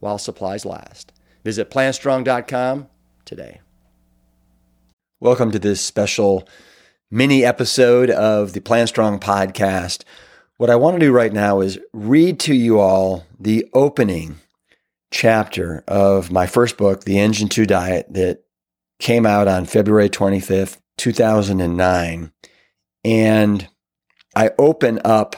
while supplies last. Visit plantstrong.com today. Welcome to this special mini episode of the Plant Strong podcast. What I want to do right now is read to you all the opening chapter of my first book, The Engine 2 Diet, that came out on February 25th, 2009. And I open up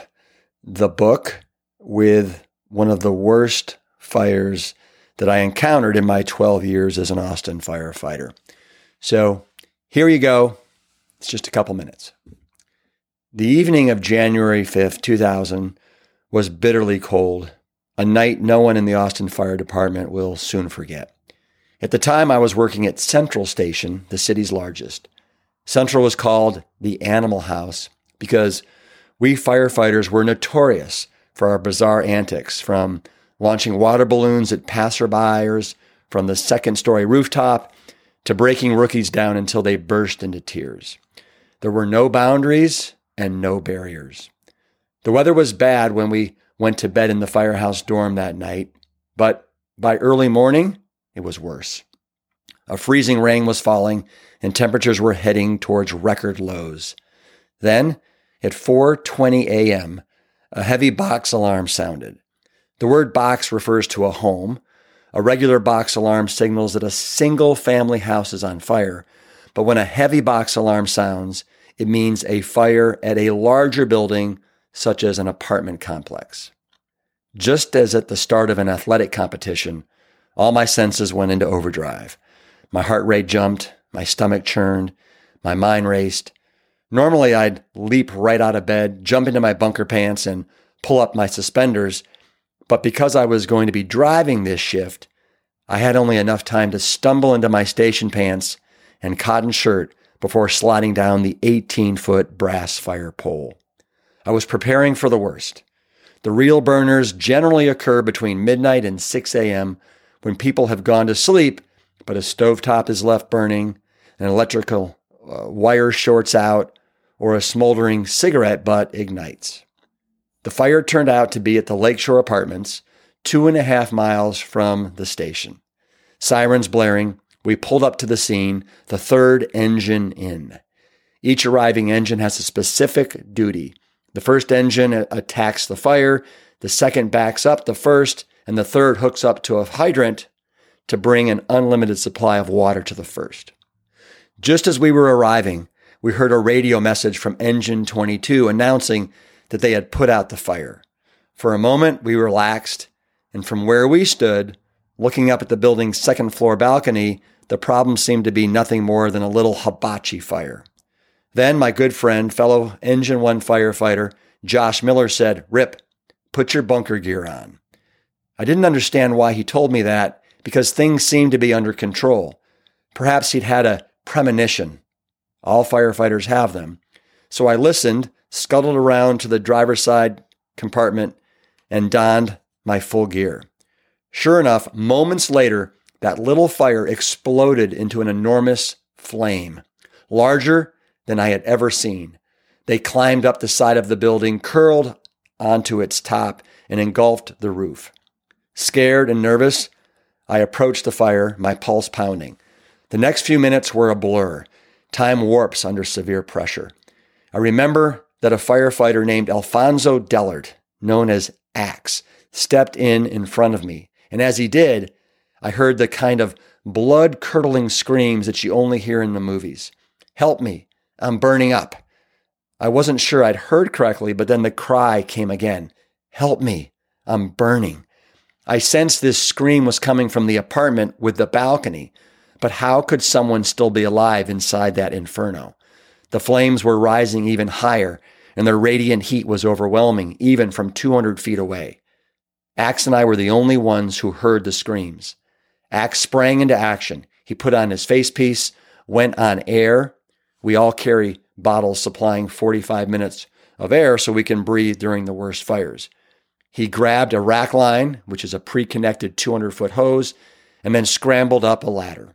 the book with one of the worst fires that I encountered in my 12 years as an Austin firefighter. So here you go. It's just a couple minutes. The evening of January 5th, 2000 was bitterly cold, a night no one in the Austin Fire Department will soon forget. At the time, I was working at Central Station, the city's largest. Central was called the Animal House because we firefighters were notorious for our bizarre antics, from launching water balloons at passerbyers from the second story rooftop to breaking rookies down until they burst into tears. There were no boundaries and no barriers. The weather was bad when we went to bed in the firehouse dorm that night, but by early morning, it was worse. A freezing rain was falling and temperatures were heading towards record lows. Then, at 4:20 a.m., a heavy box alarm sounded. The word box refers to a home. A regular box alarm signals that a single family house is on fire, but when a heavy box alarm sounds, it means a fire at a larger building, such as an apartment complex. Just as at the start of an athletic competition, all my senses went into overdrive. My heart rate jumped, my stomach churned, my mind raced. Normally, I'd leap right out of bed, jump into my bunker pants, and pull up my suspenders. But because I was going to be driving this shift, I had only enough time to stumble into my station pants and cotton shirt before sliding down the 18 foot brass fire pole. I was preparing for the worst. The real burners generally occur between midnight and 6 a.m. when people have gone to sleep, but a stovetop is left burning, an electrical uh, wire shorts out, or a smoldering cigarette butt ignites. The fire turned out to be at the Lakeshore Apartments, two and a half miles from the station. Sirens blaring, we pulled up to the scene, the third engine in. Each arriving engine has a specific duty. The first engine attacks the fire, the second backs up the first, and the third hooks up to a hydrant to bring an unlimited supply of water to the first. Just as we were arriving, we heard a radio message from Engine 22 announcing that they had put out the fire. For a moment, we relaxed, and from where we stood, looking up at the building's second floor balcony, the problem seemed to be nothing more than a little hibachi fire. Then my good friend, fellow Engine 1 firefighter, Josh Miller said, Rip, put your bunker gear on. I didn't understand why he told me that because things seemed to be under control. Perhaps he'd had a premonition. All firefighters have them. So I listened scuttled around to the driver's side compartment, and donned my full gear. Sure enough, moments later, that little fire exploded into an enormous flame, larger than I had ever seen. They climbed up the side of the building, curled onto its top, and engulfed the roof. Scared and nervous, I approached the fire, my pulse pounding. The next few minutes were a blur. Time warps under severe pressure. I remember that a firefighter named Alfonso Dellert, known as Axe, stepped in in front of me. And as he did, I heard the kind of blood curdling screams that you only hear in the movies Help me, I'm burning up. I wasn't sure I'd heard correctly, but then the cry came again Help me, I'm burning. I sensed this scream was coming from the apartment with the balcony, but how could someone still be alive inside that inferno? The flames were rising even higher, and their radiant heat was overwhelming, even from 200 feet away. Axe and I were the only ones who heard the screams. Axe sprang into action. He put on his face piece, went on air. We all carry bottles supplying 45 minutes of air so we can breathe during the worst fires. He grabbed a rack line, which is a pre connected 200 foot hose, and then scrambled up a ladder.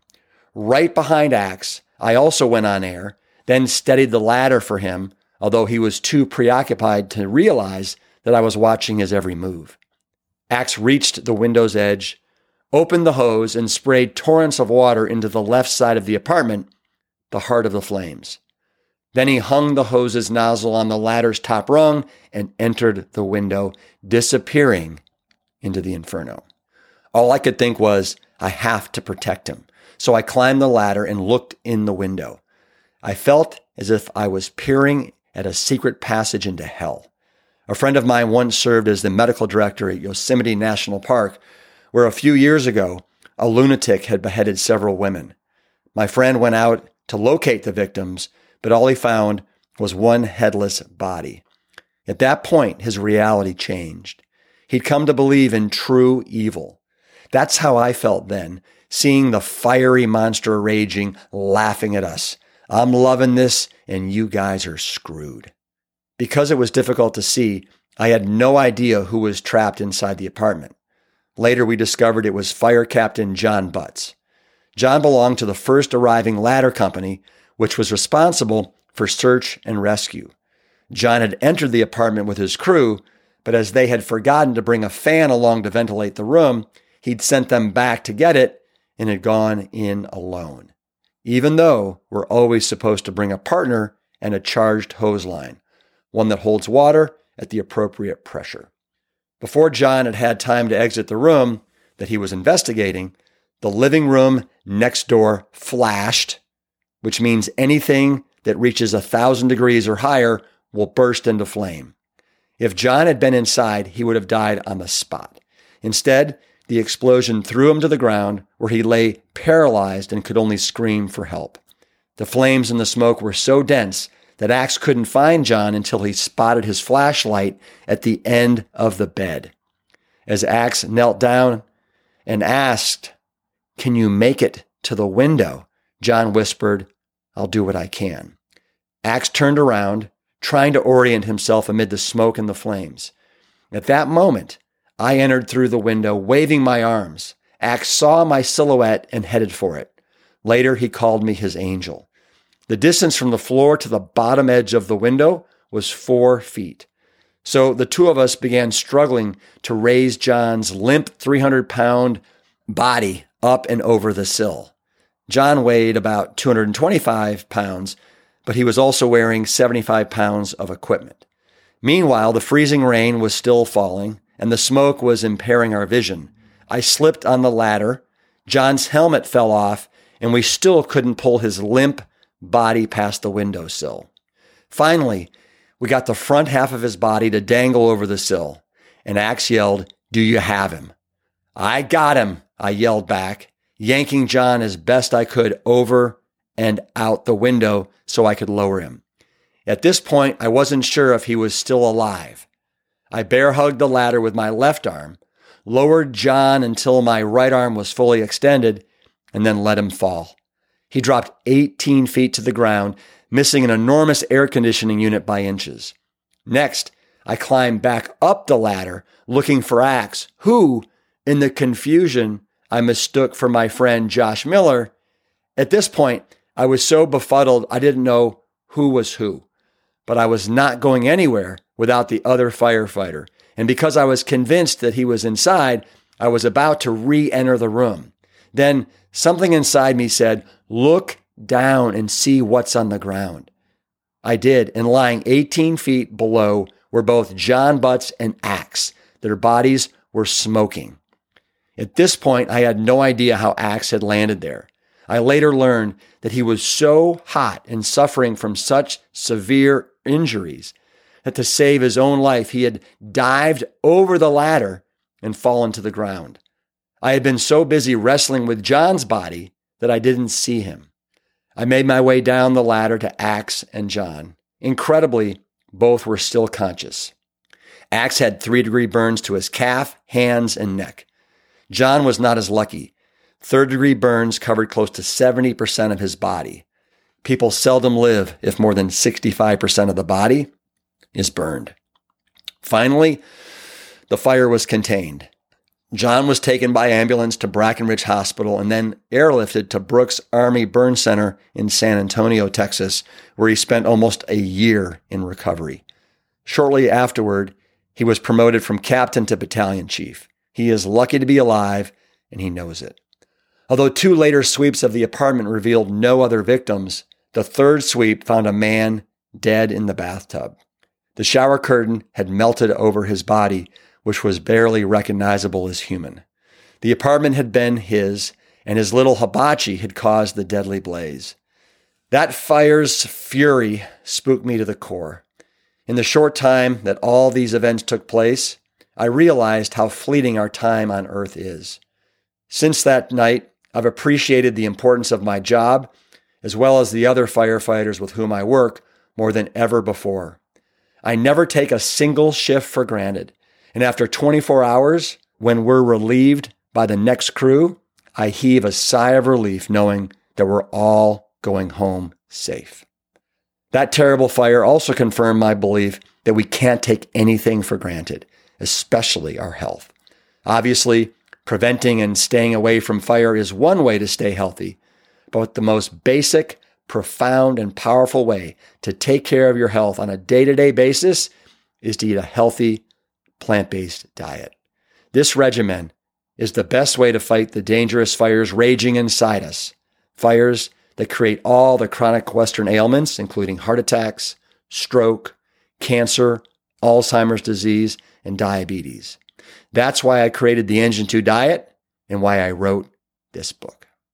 Right behind Axe, I also went on air, then steadied the ladder for him, although he was too preoccupied to realize that I was watching his every move. Axe reached the window's edge, opened the hose, and sprayed torrents of water into the left side of the apartment, the heart of the flames. Then he hung the hose's nozzle on the ladder's top rung and entered the window, disappearing into the inferno. All I could think was, I have to protect him. So I climbed the ladder and looked in the window. I felt as if I was peering at a secret passage into hell. A friend of mine once served as the medical director at Yosemite National Park, where a few years ago, a lunatic had beheaded several women. My friend went out to locate the victims, but all he found was one headless body. At that point, his reality changed. He'd come to believe in true evil. That's how I felt then, seeing the fiery monster raging, laughing at us. I'm loving this, and you guys are screwed. Because it was difficult to see, I had no idea who was trapped inside the apartment. Later, we discovered it was Fire Captain John Butts. John belonged to the first arriving ladder company, which was responsible for search and rescue. John had entered the apartment with his crew, but as they had forgotten to bring a fan along to ventilate the room, he'd sent them back to get it and had gone in alone, even though we're always supposed to bring a partner and a charged hose line, one that holds water at the appropriate pressure. Before John had had time to exit the room that he was investigating, the living room next door flashed, which means anything that reaches a thousand degrees or higher will burst into flame. If John had been inside, he would have died on the spot. Instead, the explosion threw him to the ground, where he lay paralyzed and could only scream for help. The flames and the smoke were so dense that Axe couldn't find John until he spotted his flashlight at the end of the bed. As Axe knelt down and asked, Can you make it to the window? John whispered, I'll do what I can. Axe turned around, trying to orient himself amid the smoke and the flames. At that moment, I entered through the window, waving my arms. Axe saw my silhouette and headed for it. Later, he called me his angel. The distance from the floor to the bottom edge of the window was four feet. So the two of us began struggling to raise John's limp 300 pound body up and over the sill. John weighed about 225 pounds, but he was also wearing 75 pounds of equipment. Meanwhile, the freezing rain was still falling and the smoke was impairing our vision. I slipped on the ladder. John's helmet fell off, and we still couldn't pull his limp body past the windowsill. Finally, we got the front half of his body to dangle over the sill, and Axe yelled, Do you have him? I got him, I yelled back, yanking John as best I could over and out the window so I could lower him. At this point, I wasn't sure if he was still alive. I bear hugged the ladder with my left arm, lowered John until my right arm was fully extended, and then let him fall. He dropped 18 feet to the ground, missing an enormous air conditioning unit by inches. Next, I climbed back up the ladder, looking for Axe, who, in the confusion, I mistook for my friend Josh Miller. At this point, I was so befuddled I didn't know who was who. But I was not going anywhere without the other firefighter. And because I was convinced that he was inside, I was about to re enter the room. Then something inside me said, Look down and see what's on the ground. I did, and lying 18 feet below were both John Butts and Axe. Their bodies were smoking. At this point, I had no idea how Axe had landed there. I later learned that he was so hot and suffering from such severe injuries that to save his own life, he had dived over the ladder and fallen to the ground. I had been so busy wrestling with John's body that I didn't see him. I made my way down the ladder to Axe and John. Incredibly, both were still conscious. Axe had three degree burns to his calf, hands, and neck. John was not as lucky. Third degree burns covered close to 70% of his body. People seldom live if more than 65% of the body is burned. Finally, the fire was contained. John was taken by ambulance to Brackenridge Hospital and then airlifted to Brooks Army Burn Center in San Antonio, Texas, where he spent almost a year in recovery. Shortly afterward, he was promoted from captain to battalion chief. He is lucky to be alive, and he knows it. Although two later sweeps of the apartment revealed no other victims, the third sweep found a man dead in the bathtub. The shower curtain had melted over his body, which was barely recognizable as human. The apartment had been his, and his little hibachi had caused the deadly blaze. That fire's fury spooked me to the core. In the short time that all these events took place, I realized how fleeting our time on earth is. Since that night, I've appreciated the importance of my job, as well as the other firefighters with whom I work, more than ever before. I never take a single shift for granted. And after 24 hours, when we're relieved by the next crew, I heave a sigh of relief knowing that we're all going home safe. That terrible fire also confirmed my belief that we can't take anything for granted, especially our health. Obviously, preventing and staying away from fire is one way to stay healthy, but the most basic, profound, and powerful way to take care of your health on a day to day basis is to eat a healthy, plant based diet. This regimen is the best way to fight the dangerous fires raging inside us, fires that create all the chronic Western ailments, including heart attacks, stroke, cancer, Alzheimer's disease, and diabetes. That's why I created the Engine 2 diet and why I wrote this book.